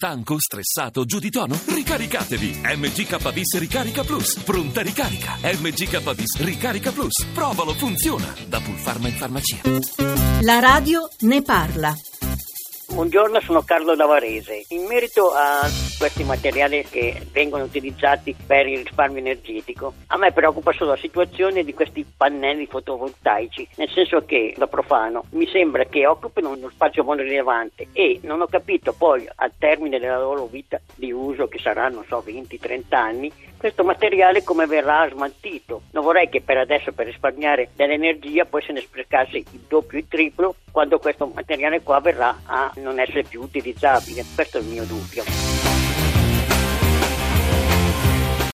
Stanco, stressato, giù di tono? Ricaricatevi! MGKBIS Ricarica Plus. Pronta ricarica. MGKBIS Ricarica Plus. Provalo, funziona. Da Pulpharma in farmacia. La radio ne parla. Buongiorno, sono Carlo Davarese. In merito a questi materiali che vengono utilizzati per il risparmio energetico, a me preoccupa solo la situazione di questi pannelli fotovoltaici, nel senso che da profano mi sembra che occupino uno spazio molto rilevante e non ho capito poi al termine della loro vita di uso, che sarà non so 20-30 anni, questo materiale come verrà smaltito. Non vorrei che per adesso per risparmiare dell'energia poi se ne sprecasse il doppio e il triplo quando questo materiale qua verrà a non essere più utilizzabile. Questo è il mio dubbio.